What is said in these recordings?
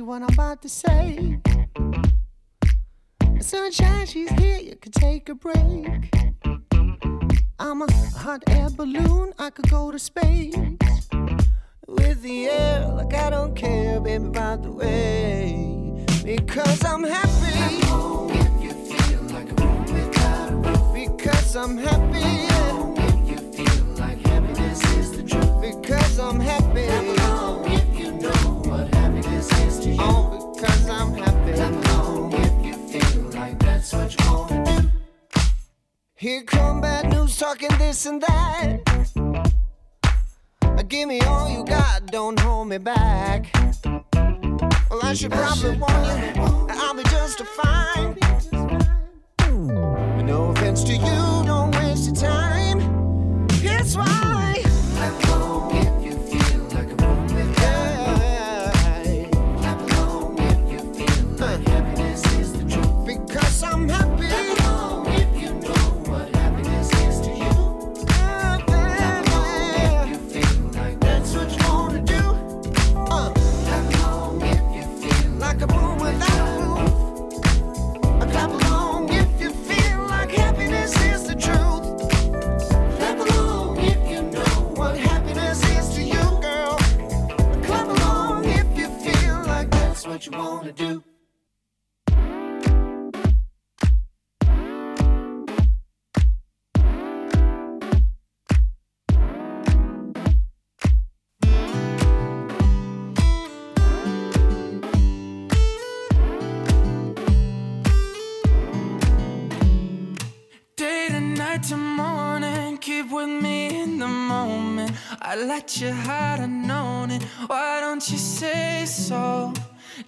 crazy what I'm about to say. Sunshine, she's here, you can take a break. I'm a hot air balloon, I could go to space. With the air, like I don't care, baby, about the way. Because I'm happy. I'm home if you feel like a room without a roof. Because I'm happy. I'm home if you feel like happiness is the truth. Because I'm happy. Clap along if you know what happiness is to you. Oh, because I'm happy. Clap if you feel like that's what you wanna do. Here come bad news talking this and that. Uh, Give me all you got, don't hold me back. Well, I should probably warn you, I'll be just fine. No offense to you, you wanna do. Day to morning, keep with me in the moment. I let you had I known it. Why don't you say so?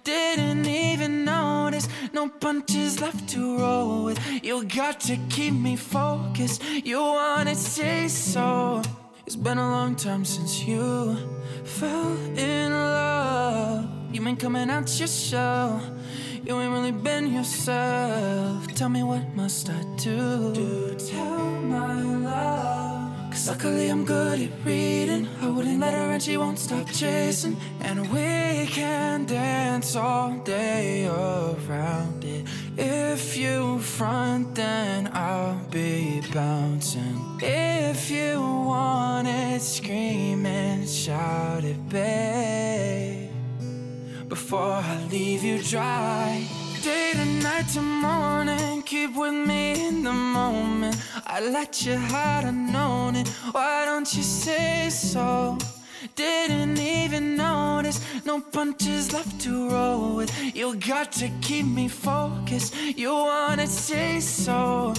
Didn't even notice, no punches left to roll with. You got to keep me focused. You wanna say so? It's been a long time since you fell in love. You've been coming out your shell. You ain't really been yourself. Tell me what must I do? Do tell my love. Cause luckily I'm good at reading. I wouldn't let her and she won't stop chasing. And we can dance all day around it. If you front, then I'll be bouncing. If you want it, scream and shout it, babe before I leave you dry. Day to night to morning, keep with me in the moment. I let you had I known it. Why don't you say so? Didn't even notice, no punches left to roll with. You got to keep me focused. You wanna say so?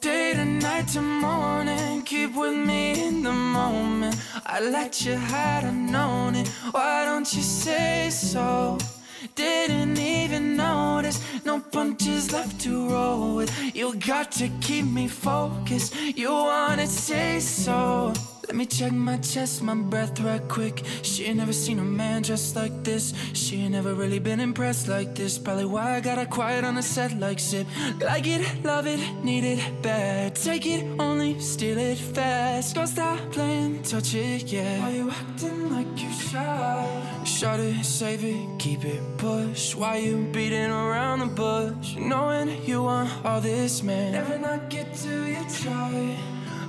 Day to night to morning, keep with me in the moment. I let you had I known it. Why don't you say so? Didn't even notice, no punches left to roll with. You got to keep me focused. You wanna say so? Let me check my chest, my breath right quick. She ain't never seen a man dressed like this. She ain't never really been impressed like this. Probably why I got her quiet on the set like zip. Like it, love it, need it bad. Take it, only steal it fast. Don't stop playing, touch it, yeah. Why you acting like you shy? Shut it, save it, keep it push. Why you beating around the bush? Knowing you want all this, man. Never not get to you try.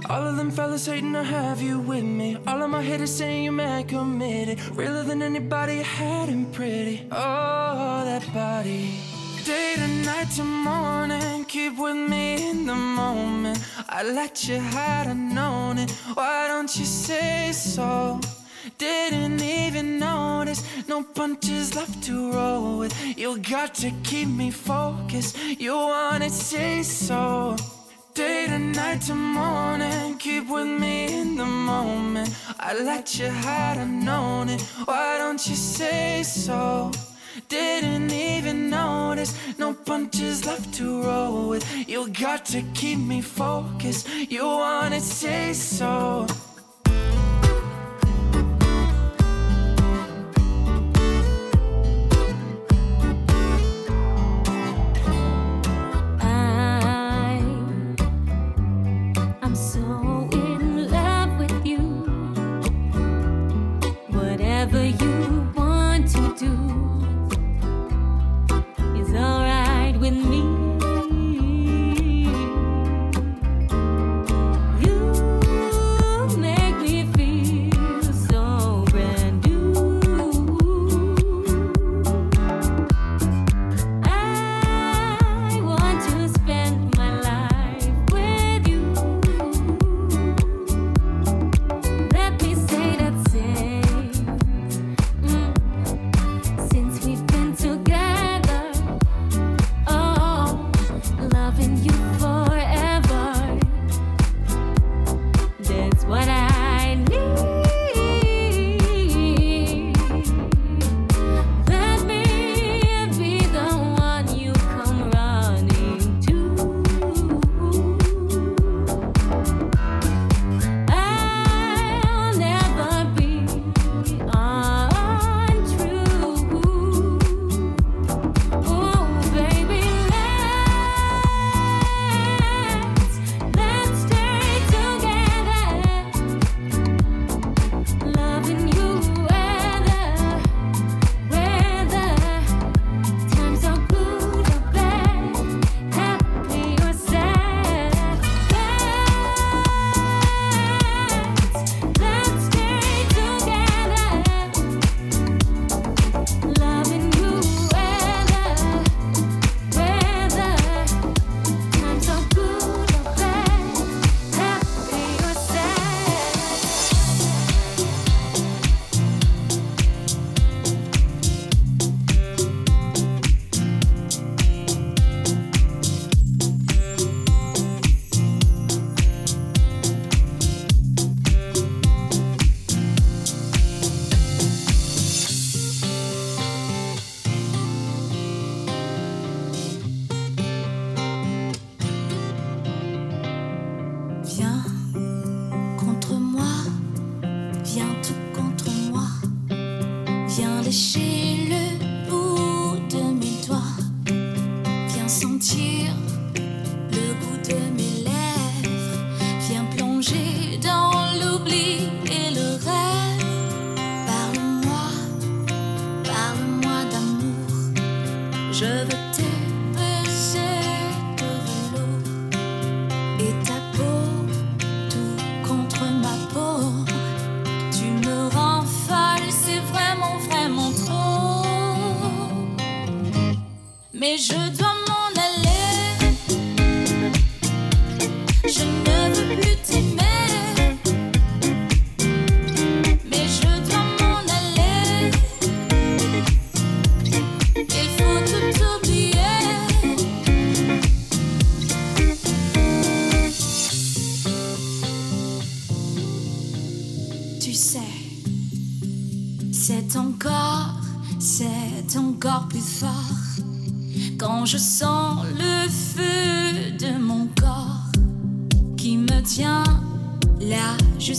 All of them fellas hating to have you with me. All of my haters saying you're mad committed. Realer than anybody I had and pretty. Oh, that body. Day to night to morning, keep with me in the moment. I let you had I known it. Why don't you say so? Didn't even notice, no punches left to roll with. You got to keep me focused. You wanna say so? Day to night to morning, keep with me in the moment. I let you had I known it. Why don't you say so? Didn't even notice, no punches left to roll with. You got to keep me focused. You wanna say so?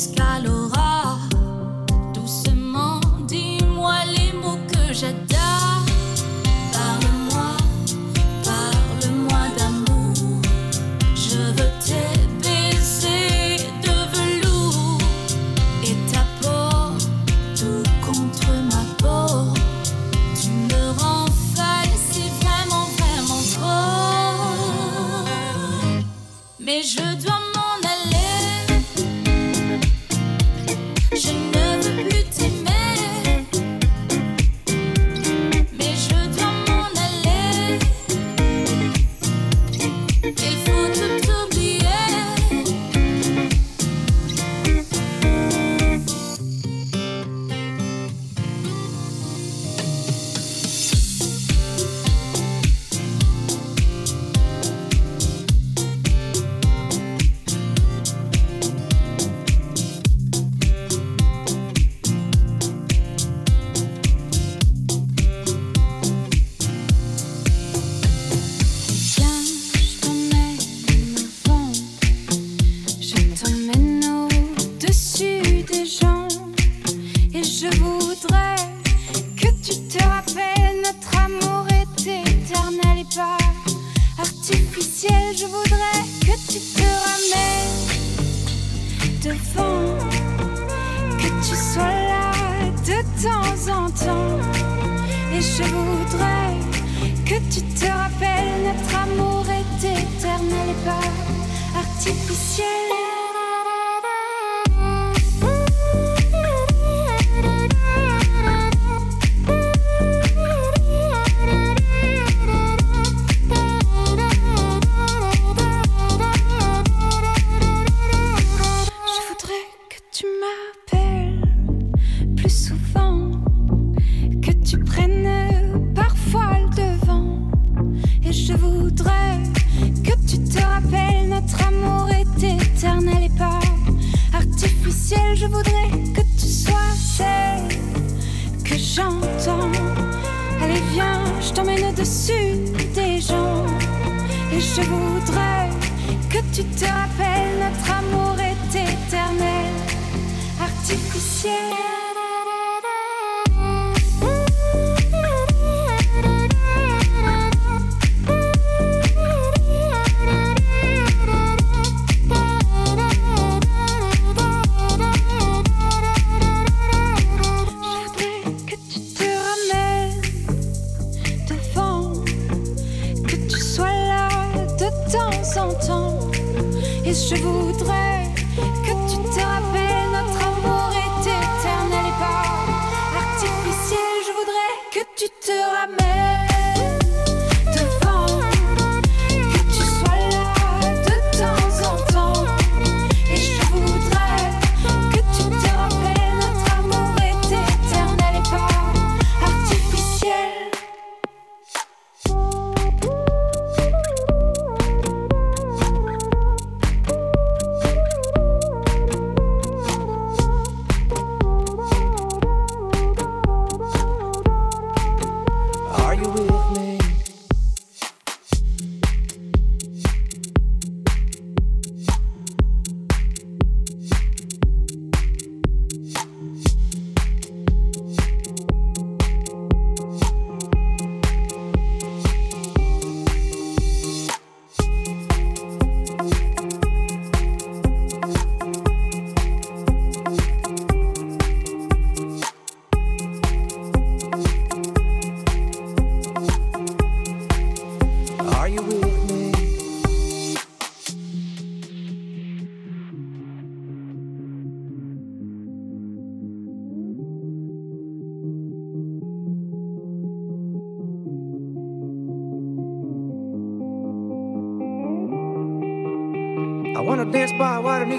Jusqu'à.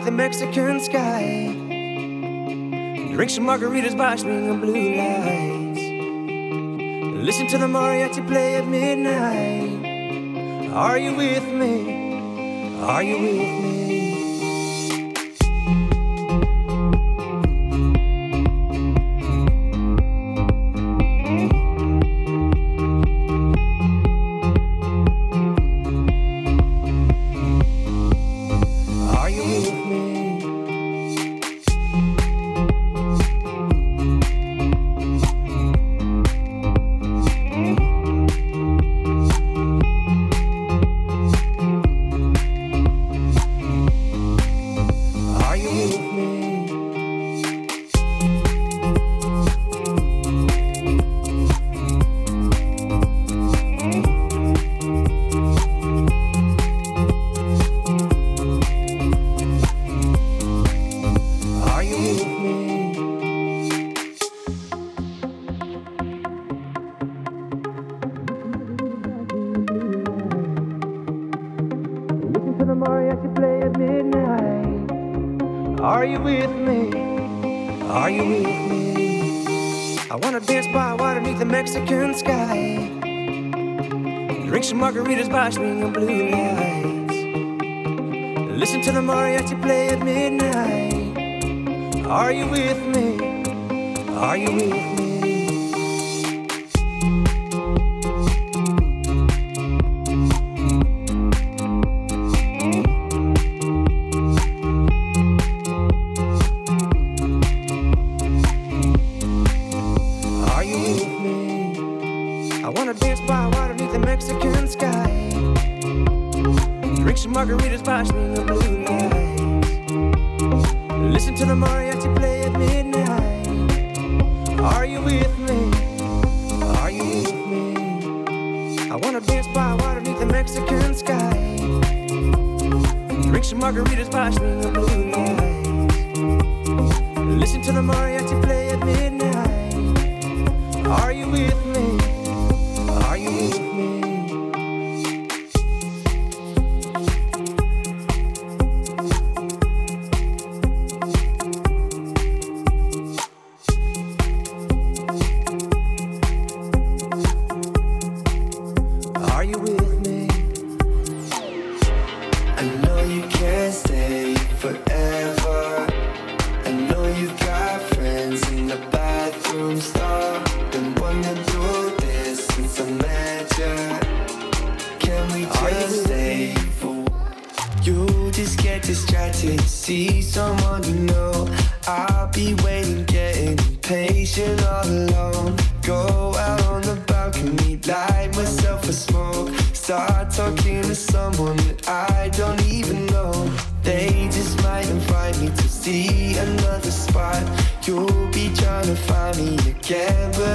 the Mexican sky. Drink some margaritas by a string of blue lights. Listen to the mariachi play at midnight. Are you with me? Are you with me? I wanna dance by water beneath the Mexican sky. Drink some margaritas by swing of blue lights. Listen to the mariachi play at midnight. Are you with me? Are you with me? another spot. You'll be trying to find me again, but